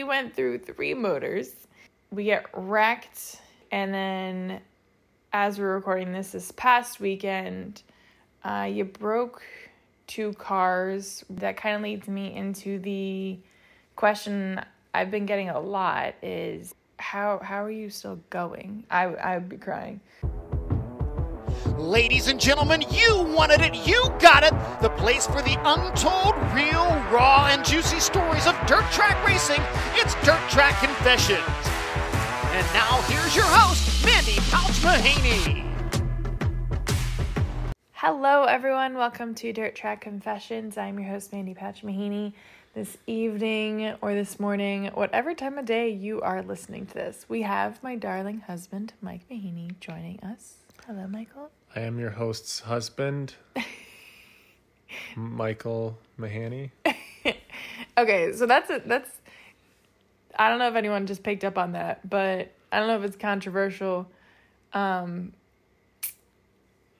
we went through three motors. We get wrecked, and then as we're recording this this past weekend, uh, you broke two cars. That kind of leads me into the question I've been getting a lot is how how are you still going? I I would be crying. Ladies and gentlemen, you wanted it, you got it. The place for the untold, real, raw, and juicy stories of dirt track racing. It's Dirt Track Confessions. And now here's your host, Mandy Pouch Mahaney. Hello, everyone. Welcome to Dirt Track Confessions. I'm your host, Mandy Patch Mahaney. This evening or this morning, whatever time of day you are listening to this, we have my darling husband, Mike Mahaney, joining us. Hello, Michael. I am your host's husband, Michael Mahaney. Okay, so that's it. That's I don't know if anyone just picked up on that, but I don't know if it's controversial. Um,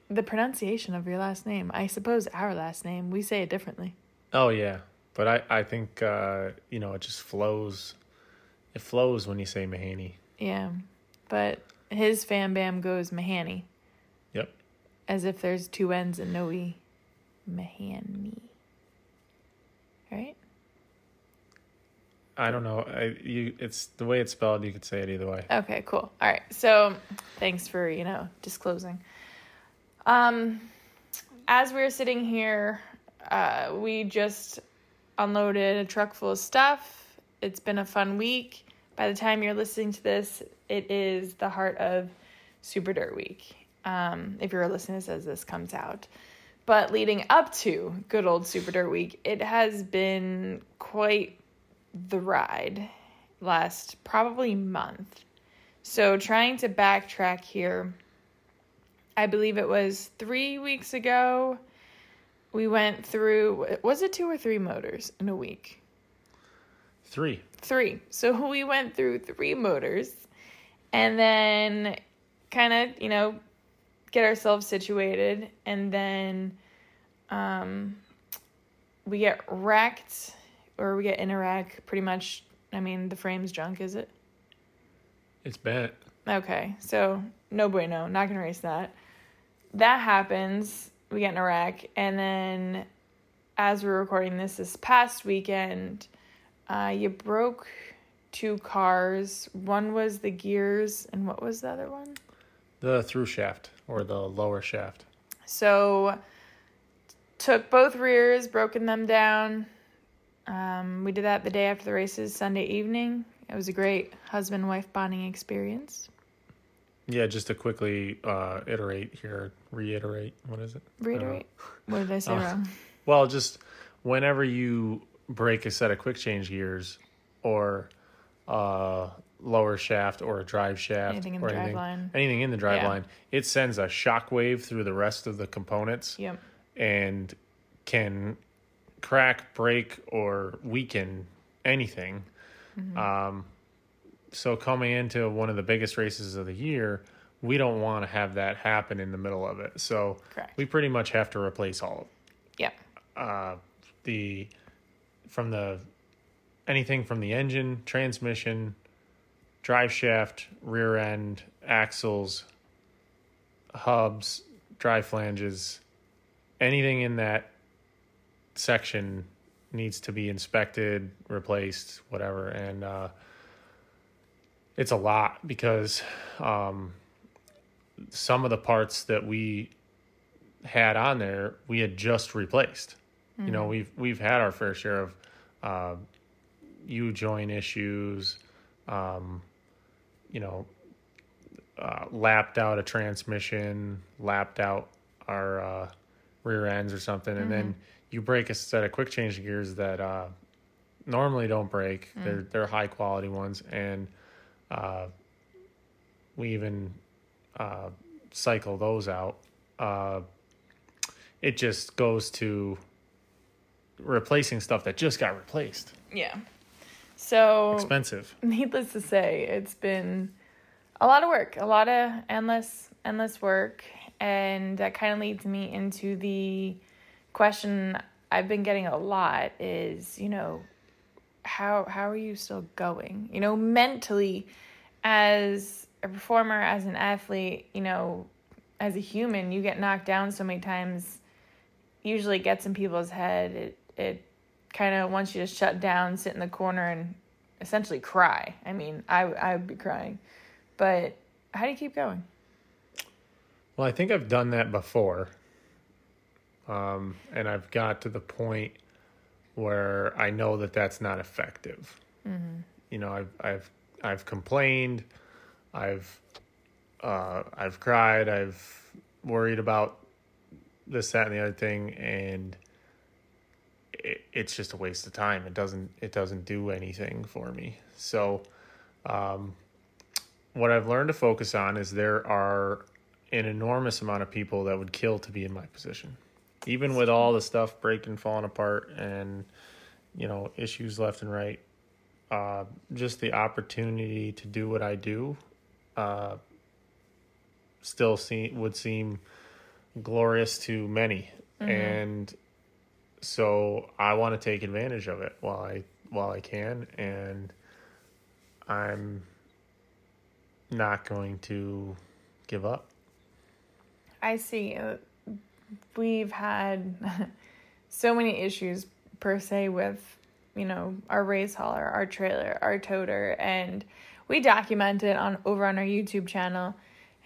the pronunciation of your last name. I suppose our last name. We say it differently. Oh yeah, but I I think uh, you know it just flows. It flows when you say Mahaney. Yeah, but his fam bam goes Mahaney, Yep. as if there's two N's and no E. Mahaney. Right? I don't know. I you it's the way it's spelled. You could say it either way. Okay, cool. All right. So, thanks for, you know, disclosing. Um as we are sitting here, uh we just unloaded a truck full of stuff. It's been a fun week. By the time you're listening to this, it is the heart of Super Dirt Week. Um if you're a listener as this comes out. But leading up to good old Super Dirt Week, it has been quite the ride last probably month. So trying to backtrack here, I believe it was three weeks ago. We went through, was it two or three motors in a week? Three. Three. So we went through three motors and then kind of, you know, get ourselves situated. And then um, we get wrecked or we get in a wreck pretty much. I mean, the frame's junk, is it? It's bad. Okay, so no bueno, not gonna race that. That happens. We get in a wreck, and then as we're recording this this past weekend, uh, you broke two cars. One was the gears, and what was the other one? The through shaft or the lower shaft. So took both rears, broken them down. Um, we did that the day after the races, Sunday evening. It was a great husband wife bonding experience. Yeah, just to quickly uh, iterate here, reiterate. What is it? Reiterate. what did I say Uh, wrong? Well, just whenever you break a set of quick change gears or a lower shaft or a drive shaft Anything in or the drive anything, line. anything in the drive Yeah. line, it sends a shock wave through the rest of the components Yep. and can crack, break, or weaken anything. Mm-hmm. Um, so coming into one of the biggest races of the year, we don't want to have that happen in the middle of it. So Correct. we pretty much have to replace all of Yep. uh, the from the anything from the engine, transmission, drive shaft, rear end, axles, hubs, drive flanges, anything in that section needs to be inspected, replaced, whatever, and uh, it's a lot because um, some of the parts that we had on there we had just replaced. You know, we've we've had our fair share of uh, U join issues, um, you know, uh, lapped out a transmission, lapped out our uh, rear ends or something, and then you break a set of quick change gears that uh, normally don't break. They're they're high quality ones, and uh, we even uh, cycle those out. Uh, it just goes to replacing stuff that just got replaced. Yeah. So Expensive. needless to say, it's been a lot of work, a lot of endless, endless work. And that kind of leads me into the question I've been getting a lot is, you know, how how are you still going? You know, mentally as a performer, as an athlete, you know, as a human, you get knocked down so many times. Usually gets in people's head. It it kind of wants you to shut down, sit in the corner, and essentially cry. I mean, I I would be crying, but how do you keep going? Well, I think I've done that before, um, and I've got to the point where I know that that's not effective. Mm-hmm. You know, I've I've I've complained, I've uh, I've cried, I've worried about this, that, and the other thing, and it, it's just a waste of time. It doesn't it doesn't do anything for me. So, um, what I've learned to focus on is there are an enormous amount of people that would kill to be in my position, even with all the stuff breaking, falling apart, and you know issues left and right. Uh, just the opportunity to do what I do uh, still seem would seem glorious to many, mm-hmm. and so I want to take advantage of it while I while I can, and I'm not going to give up. I see. Uh, we've had so many issues per se with you know our race hauler, our trailer, our toter, and we document it on over on our YouTube channel,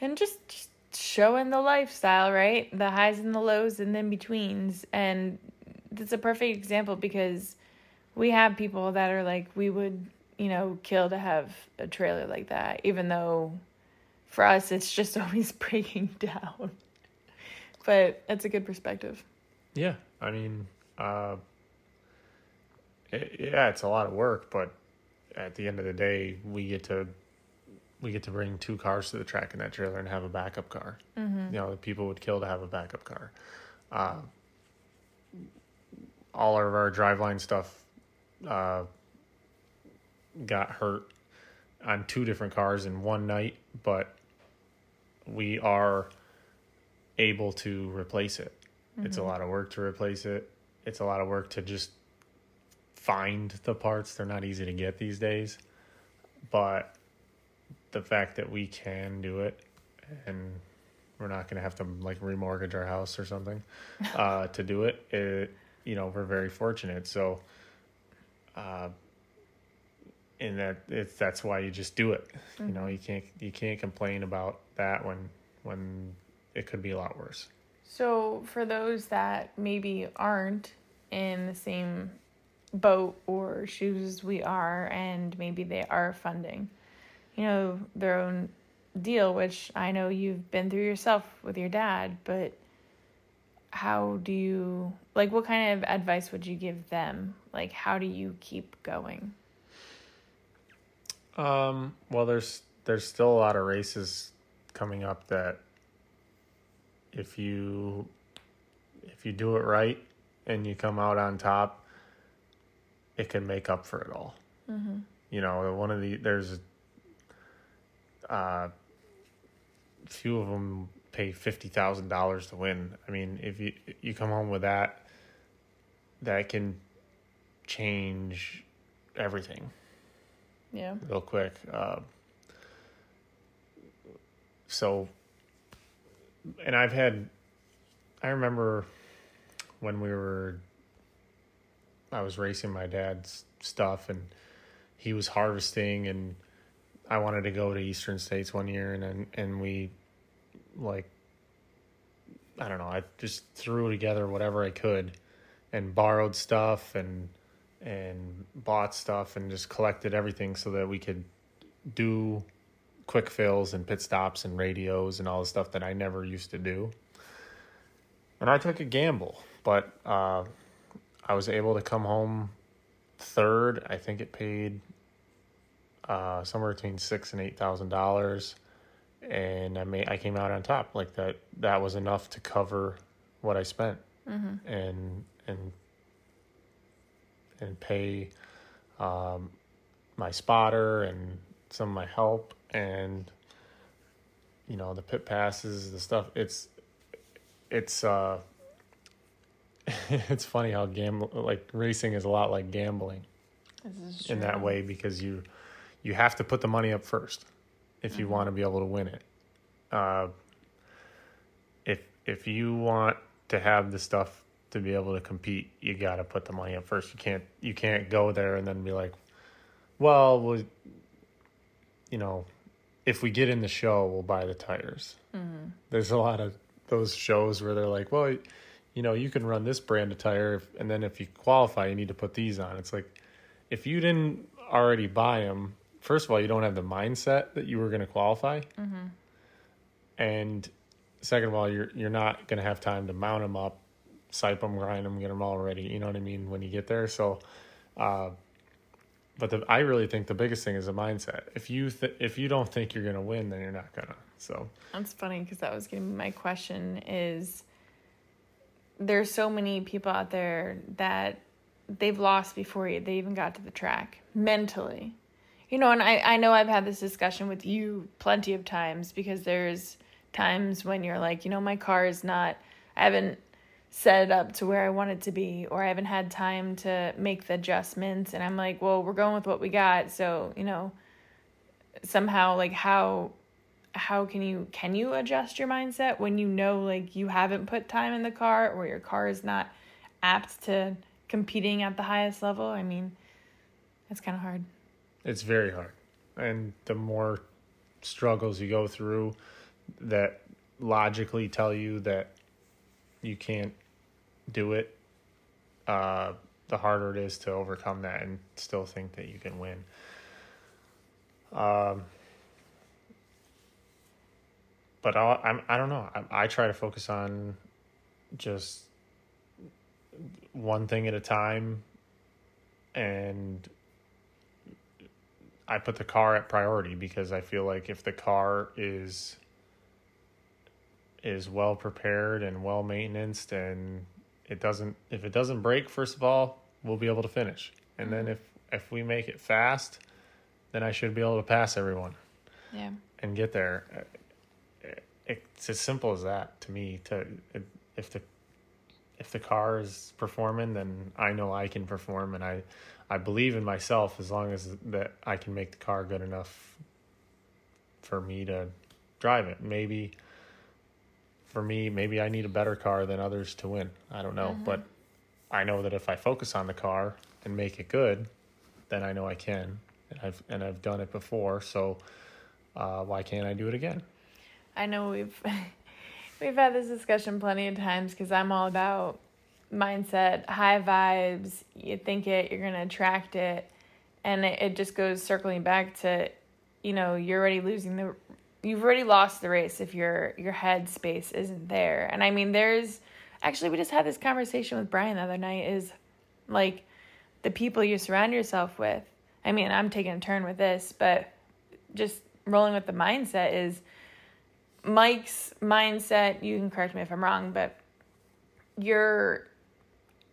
and just, just showing the lifestyle, right? The highs and the lows and in betweens, and it's a perfect example because we have people that are like we would you know kill to have a trailer like that, even though for us it's just always breaking down. but that's a good perspective. Yeah, I mean, uh, it, yeah, it's a lot of work, but at the end of the day, we get to we get to bring two cars to the track in that trailer and have a backup car. Mm-hmm. You know, people would kill to have a backup car. Uh, all of our driveline stuff uh, got hurt on two different cars in one night, but we are able to replace it. Mm-hmm. It's a mm-hmm. lot of work to replace it. It's a lot of work to just find the parts. They're not easy to get these days. But the fact that we can do it and we're not going to have to like remortgage our house or something uh, to do it, it, you know, we're very fortunate. So, uh, and that it's that's why you just do it. Mm-hmm. You know, you can't you can't complain about that when when it could be a lot worse. So, for those that maybe aren't in the same boat or shoes we are, and maybe they are funding, you know, their own deal, which I know you've been through yourself with your dad, but how do you like what kind of advice would you give them? Like how do you keep going? Um, well there's there's still a lot of races coming up that if you if you do it right and you come out on top, it can make up for it all. Mm-hmm. You know, one of the there's uh, few of them pay fifty thousand dollars to win. I mean, if you you come home with that, that can change everything. Yeah. Real quick. Uh, so, and I've had, I remember when we were, I was racing my dad's stuff and he was harvesting and I wanted to go to Eastern States one year and and, and we like I don't know, I just threw together whatever I could and borrowed stuff and and bought stuff and just collected everything so that we could do quick fills and pit stops and radios and all the stuff that I never used to do. And I took a gamble, but uh, I was able to come home third. I think it paid uh, somewhere between six and eight thousand dollars, and I made I came out on top. Like that that was enough to cover what I spent, mm-hmm. and and and pay um, my spotter and some of my help and you know the pit passes the stuff it's it's uh it's funny how gamble like racing is a lot like gambling in that way because you you have to put the money up first if you want to be able to win it. Uh, if if you want to have the stuff to be able to compete, you got to put the money up first. You can't you can't go there and then be like, well, we'll you know, if we get in the show, we'll buy the tires. There's a lot of those shows where they're like, well, you know, you can run this brand of tire, if, and then if you qualify, you need to put these on. It's like, if you didn't already buy them, first of all, you don't have the mindset that you were going to qualify, and second of all, you're you're not going to have time to mount them up, sipe them, grind them, get them all ready. You know what I mean when you get there. So, uh, but the, I really think the biggest thing is the mindset. If you th- if you don't think you're going to win, then you're not gonna. So That's funny because that was going to be my question is there's so many people out there that they've lost before they even got to the track mentally. You know, and I, I know I've had this discussion with you plenty of times because there's times when you're like, you know, my car is not, I haven't set it up to where I want it to be, or I haven't had time to make the adjustments. And I'm like, well, we're going with what we got. So, you know, somehow, like, how how can you can you adjust your mindset when you know like you haven't put time in the car or your car is not apt to competing at the highest level? I mean it's kind of hard. It's very hard, and the more struggles you go through, that logically tell you that you can't do it, uh, the harder it is to overcome that and still think that you can win. Um, but I, I'm I don't know. I, I try to focus on just one thing at a time, and I put the car at priority because I feel like if the car is is well prepared and well maintained and it doesn't if it doesn't break first of all we'll be able to finish. And then mm-hmm. if if we make it fast then I should be able to pass everyone yeah. and get there it's as simple as that to me to if the if the car is performing then I know I can perform and I I believe in myself as long as that I can make the car good enough for me to drive it. Maybe for me maybe I need a better car than others to win. I don't know. But I know that if I focus on the car and make it good then I know I can. And I've and I've done it before. So uh, why can't I do it again i know we've we've had this discussion plenty of times because i'm all about mindset high vibes. You think it you're gonna attract it. And it, it just goes circling back to you know you're already losing the you've already lost the race if your your head space isn't there. And i mean there's actually we just had this conversation with brian the other night is like the people you surround yourself with. I mean i'm taking a turn with this but just rolling with the mindset is mike's mindset you can correct me if i'm wrong but you're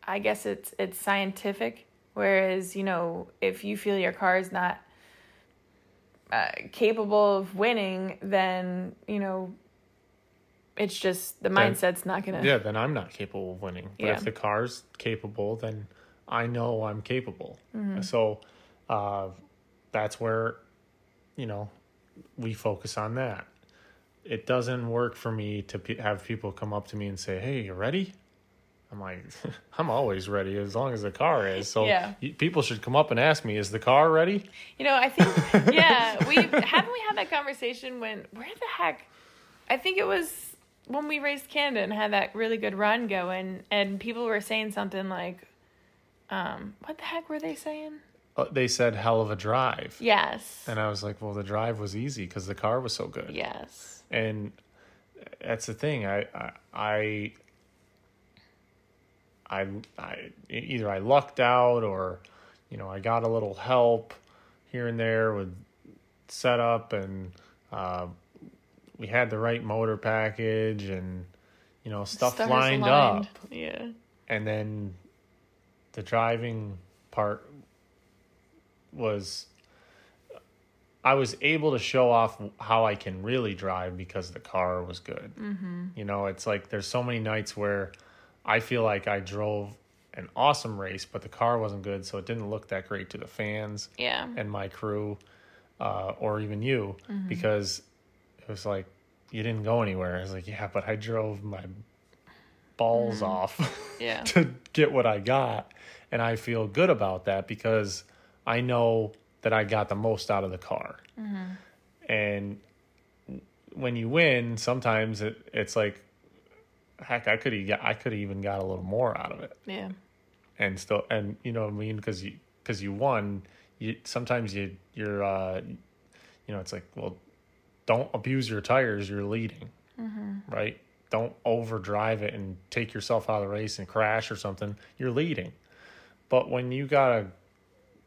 i guess it's it's scientific whereas you know if you feel your car is not uh, capable of winning then you know it's just the Then- mindset's not gonna yeah then i'm not capable of winning but Yeah. if the car's capable then i know i'm capable Mm-hmm. so uh, that's where you know we focus on that it doesn't work for me to have people come up to me and say hey you ready i'm like i'm always ready as long as the car is so Yeah. people should come up and ask me is the car ready You know, I think yeah, we haven't we had that conversation when where the heck I think it was when we raced Canada and had that really good run going and people were saying something like um what the heck were they saying? Uh, they said hell of a drive Yes. and i was like well the drive was easy because the car was so good Yes. And that's the thing. I, I i i either i lucked out or you know i got a little help here and there with setup and uh, we had the right motor package and you know stuff Stars lined up. Yeah. and then the driving part was I was able to show off how I can really drive because the car was good. Mm-hmm. You know, it's like there's so many nights where I feel like I drove an awesome race, but the car wasn't good, so it didn't look that great to the fans Yeah. and my crew, uh, or even you, because it was like you didn't go anywhere. I was like, yeah, but I drove my balls off Yeah. to get what I got, and I feel good about that because I know that I got the most out of the car. And when you win, sometimes it, it's like, heck, I could have I could have even got a little more out of it. Yeah. and still and you know what I mean? Because you because you won you sometimes you you're uh you know it's like well don't abuse your tires you're leading. Right? Don't overdrive it and take yourself out of the race and crash or something. You're leading. But when you gotta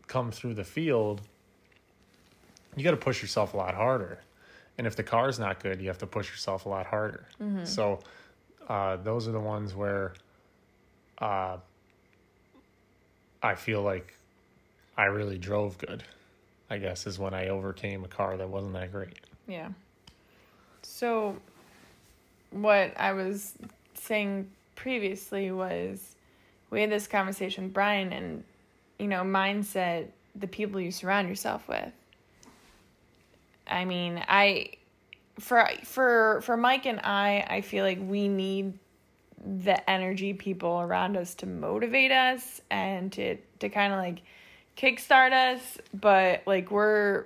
come through the field you gotta push yourself a lot harder and if the car's not good you have to push yourself a lot harder so uh, those are the ones where uh, I feel like I really drove good. I guess is when I overcame a car that wasn't that great. Yeah. So, what I was saying previously was we had this conversation Brian, and, you know, mindset, the people you surround yourself with. I mean, I. For for for Mike and I, I feel like we need the energy people around us to motivate us and to to kind of like kickstart us, but like we're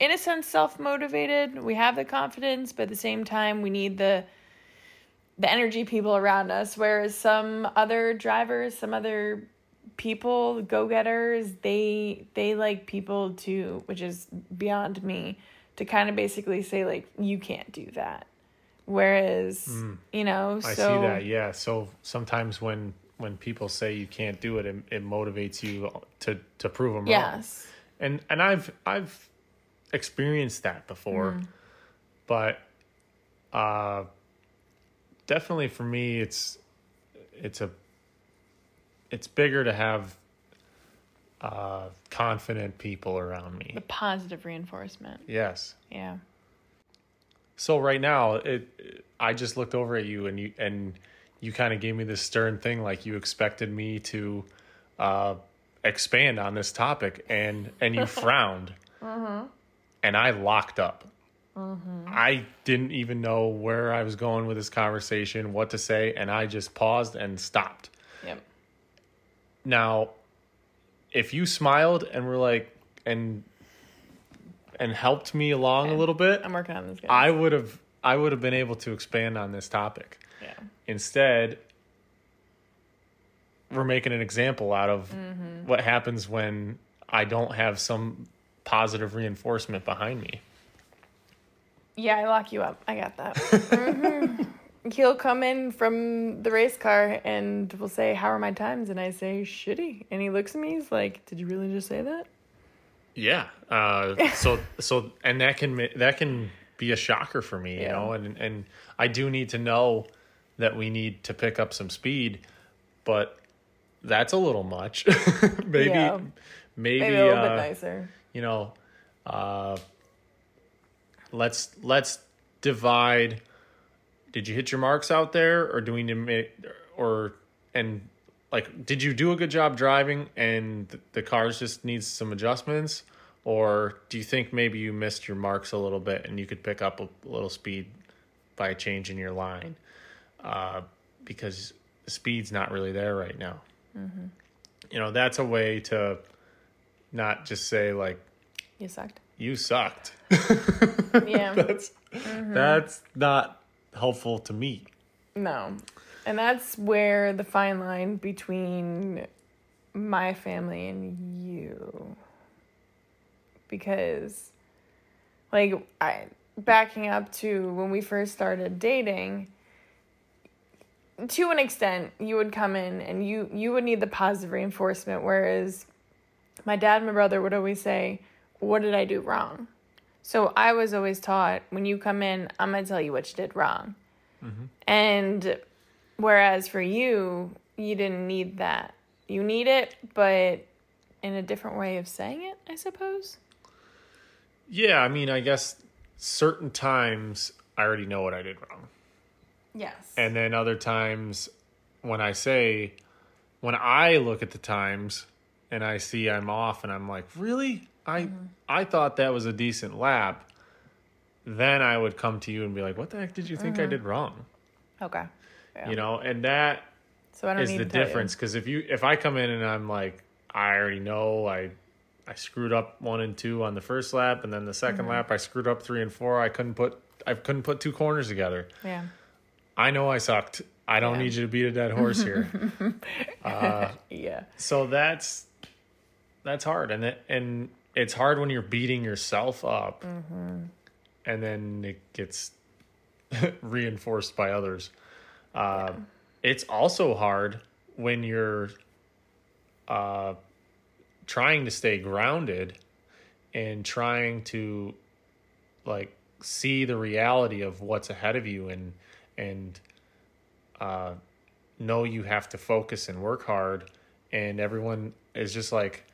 in a sense self-motivated we have the confidence but at the same time we need the the energy people around us whereas some other drivers some other people go-getters they they like people to which is beyond me to kind of basically say like you can't do that whereas you know I so see that. Yeah. So sometimes when when people say you can't do it, it, it motivates you to to prove them wrong. yes And and I've I've experienced that before, Mm. but uh, definitely for me, it's it's a it's bigger to have uh, confident people around me. the positive reinforcement Yes. yeah So right now, it I just looked over at you and you and you kind of gave me this stern thing, like you expected me to uh, expand on this topic, and and you frowned, and I locked up. I didn't even know where I was going with this conversation, what to say, and I just paused and stopped. yep Now, if you smiled and were like and and helped me along a little bit, i'm working on this guy I would have I would have been able to expand on this topic. yeah Instead, we're making an example out of Mm-hmm. what happens when I don't have some positive reinforcement behind me. Yeah, I lock you up. I got that. Mhm. He'll come in from the race car and will say, "How are my times?" And I say, "Shitty." And he looks at me. He's like, "Did you really just say that?" Yeah. Uh, so so and that can that can be a shocker for me, you know, and and I do need to know that we need to pick up some speed, but that's a little much. maybe Yeah. maybe, Maybe a little uh, bit nicer. you know, uh, let's let's divide. Did you hit your marks out there, or do we need to make, or and like, did you do a good job driving, and th- the cars just needs some adjustments, or do you think maybe you missed your marks a little bit and you could pick up a little speed by changing your line, uh, because the speed's not really there right now. You know, that's a way to not just say like You sucked. you sucked. Yeah. that's that's not helpful to me. no. And that's where the fine line between my family and you. Because, like, I backing up to when we first started dating. To an extent, you would come in and you you would need the positive reinforcement, whereas my dad and my brother would always say, "What did I do wrong?" So I was always taught when you come in, I'm gonna tell you what you did wrong. Mm-hmm. And whereas for you, you didn't need that. You need it, but in a different way of saying it, I suppose. Yeah, I mean, I guess certain times I already know what I did wrong. Yes. And then other times when I say when I look at the times and I see I'm off and I'm like, really? I mm-hmm. I thought that was a decent lap. Then I would come to you and be like, what the heck did you think I mm-hmm. did wrong? Okay. Yeah. You know, and that so I don't is the to tell you. difference because if you if I come in and I'm like I already know I I screwed up one and two on the first lap and then the 2nd Mm-hmm. lap I screwed up three and four I couldn't put I couldn't put two corners together. Yeah. I know I sucked. I don't Yeah. need you to beat a dead horse here. Uh, yeah. so that's that's hard and it, and it's hard when you're beating yourself up and then it gets reinforced by others. Uh, it's also hard when you're uh, trying to stay grounded and trying to like see the reality of what's ahead of you and and uh, know you have to focus and work hard. And everyone is just like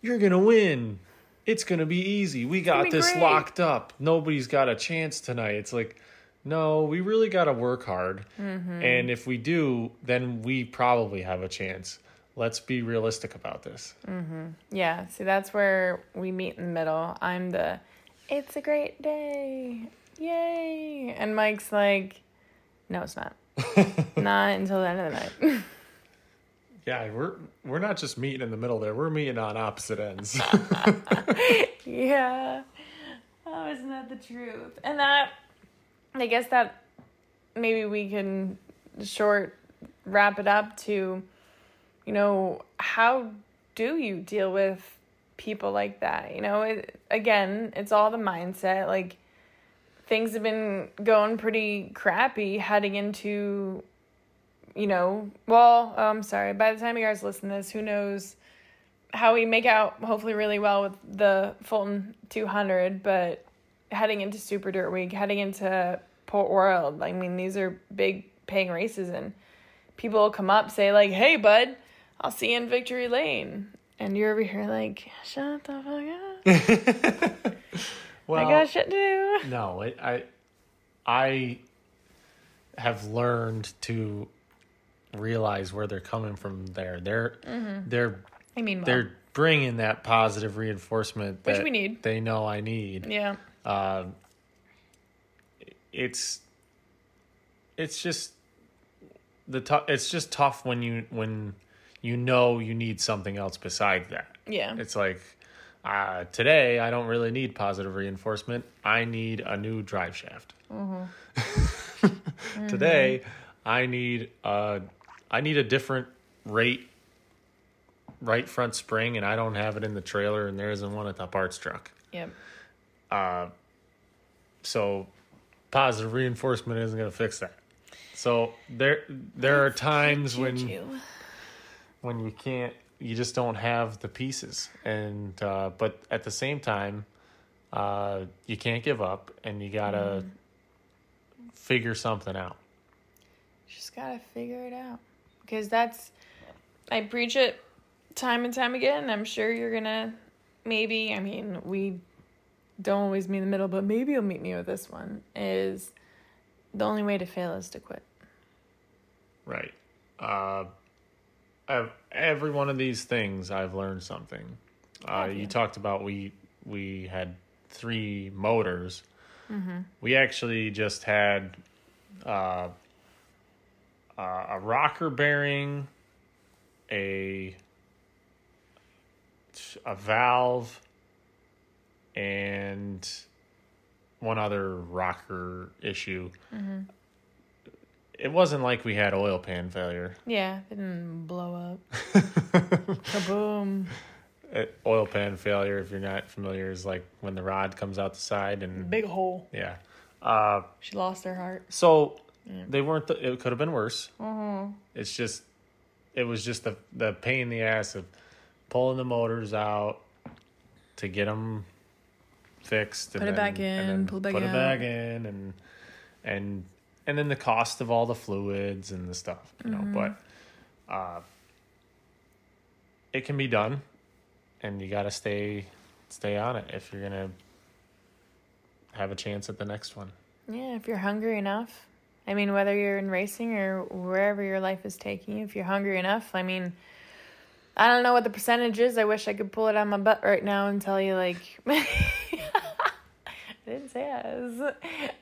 you're gonna win it's gonna be easy we got this great." locked up nobody's got a chance tonight it's like no we really gotta work hard Mm-hmm. and if we do then we probably have a chance let's be realistic about this Yeah. See, that's where we meet in the middle. I'm the, it's a great day. Yay. And Mike's like, no, it's not. not until the end of the night. yeah we're we're not just meeting in the middle there we're meeting on opposite ends yeah. Oh, isn't that the truth? And that, I guess that maybe we can short wrap it up to, you know, how do you deal with people like that? You know, it, again, it's all the mindset. Like, things have been going pretty crappy heading into, you know, well, I'm sorry, by the time you guys listen to this, who knows how we make out hopefully really well with the Fulton 200, but heading into Super Dirt Week, heading into Port World, I mean, these are big paying races, and people will come up say like, "Hey, bud, I'll see you in Victory Lane," and you're over here like, "Shut the fuck up! well I got shit to do." No, it, I I have learned to realize where they're coming from. There, they're Mm-hmm. they're I mean, well, they're bringing that positive reinforcement Which that we need. They know I need. yeah, Uh, it's it's just the tough. It's just tough when you when you know you need something else besides that. yeah, It's like uh, today I don't really need positive reinforcement. I need a new drive shaft. today I need a I need a different rate right front spring, and I don't have it in the trailer, and there isn't one at the parts truck. yep, So positive reinforcement isn't going to fix that. So there there are times when Choo-choo. when you can't you just don't have the pieces and uh, but at the same time uh, you can't give up and you gotta figure something out just gotta figure it out because that's i preach it time and time again i'm sure you're gonna maybe i mean we don't always meet in the middle but maybe you'll meet me with this one is the only way to fail is to quit. Right. Uh, ev- every one of these things i've learned something. Uh, you you? talked about we we had three motors. We actually just had uh, uh, a rocker bearing a a valve and one other rocker issue. It wasn't like we had oil pan failure. Yeah it didn't blow up. Kaboom. Oil pan failure if you're not familiar is like when the rod comes out the side and big hole. Yeah. Uh she lost her heart. so they weren't the, it could have been worse. It's just it was just the the pain in the ass of pulling the motors out to get them fixed and Put it then- back in, pull it back put it back in and and and then the cost of all the fluids and the stuff you know Mm-hmm. but uh it can be done and you got to stay stay on it if you're gonna have a chance at the next one. Yeah, if you're hungry enough. I mean, whether you're in racing or wherever your life is taking you, if you're hungry enough, I mean, I don't know what the percentage is. I wish I could pull it on my butt right now and tell you like I didn't say yes.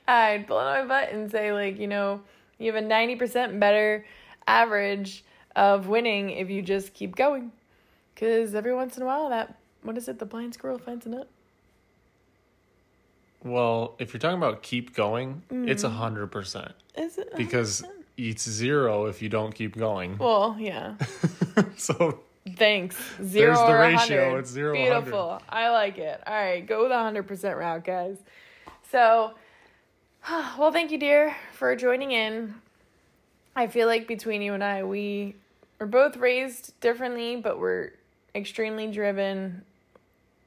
I'd pull it on my butt and say like, you know, you have a 90% better average of winning if you just keep going. Cuz every once in a while that what is it? The blind squirrel finds a nut. Well, if you're talking about keep going, it's a mm. hundred percent Is it? because it's zero if you don't keep going. well, yeah. so Thanks. Zero There's the ratio. 100. It's zero, Beautiful. I like it. All right, go the 100% route, guys. So, well, thank you, dear, for joining in. I feel like between you and I, we are both raised differently, but we're extremely driven.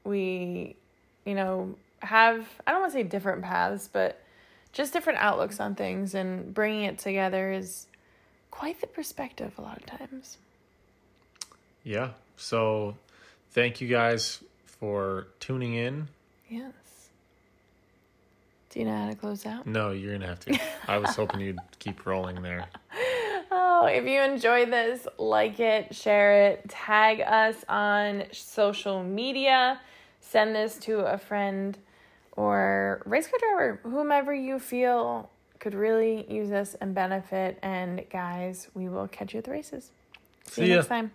We, you know, have, I don't want to say different paths, but just different outlooks on things, and bringing it together is quite the perspective a lot of times. yeah. So thank you guys for tuning in. Yes. Do you know how to close out? No, you're gonna have to. I was hoping you'd keep rolling there. Oh, if you enjoy this, like it, share it, tag us on social media, send this to a friend or race car driver, whomever you feel could really use this and benefit. And guys, we will catch you at the races. See, See you ya. next time.